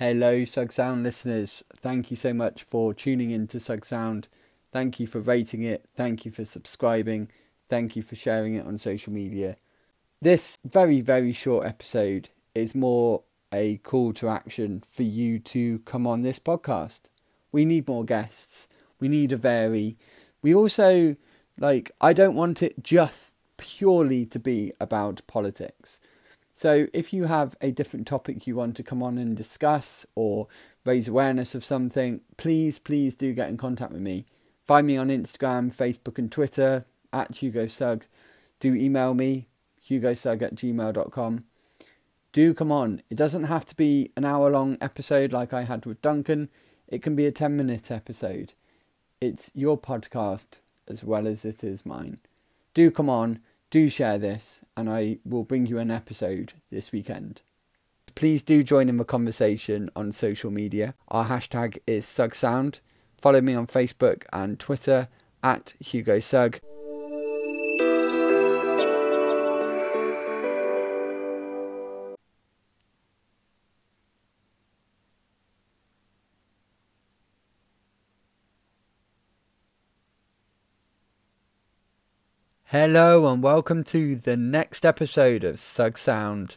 Hello, Sug Sound listeners. Thank you so much for tuning in to Sug Sound. Thank you for rating it. Thank you for subscribing. Thank you for sharing it on social media. This very, very short episode is more a call to action for you to come on this podcast. We need more guests. We need a vary. We also, like, I don't want it just purely to be about politics. So if you have a different topic you want to come on and discuss or raise awareness of something, please, please do get in contact with me. Find me on Instagram, Facebook, and Twitter at Hugo Sug. Do email me, hugosug at gmail.com. Do come on. It doesn't have to be an hour long episode like I had with Duncan, it can be a 10 minute episode. It's your podcast as well as it is mine. Do come on do share this, and I will bring you an episode this weekend. Please do join in the conversation on social media. Our hashtag is SugSound. Follow me on Facebook and Twitter at Hugo Sug. Hello and welcome to the next episode of Sug Sound.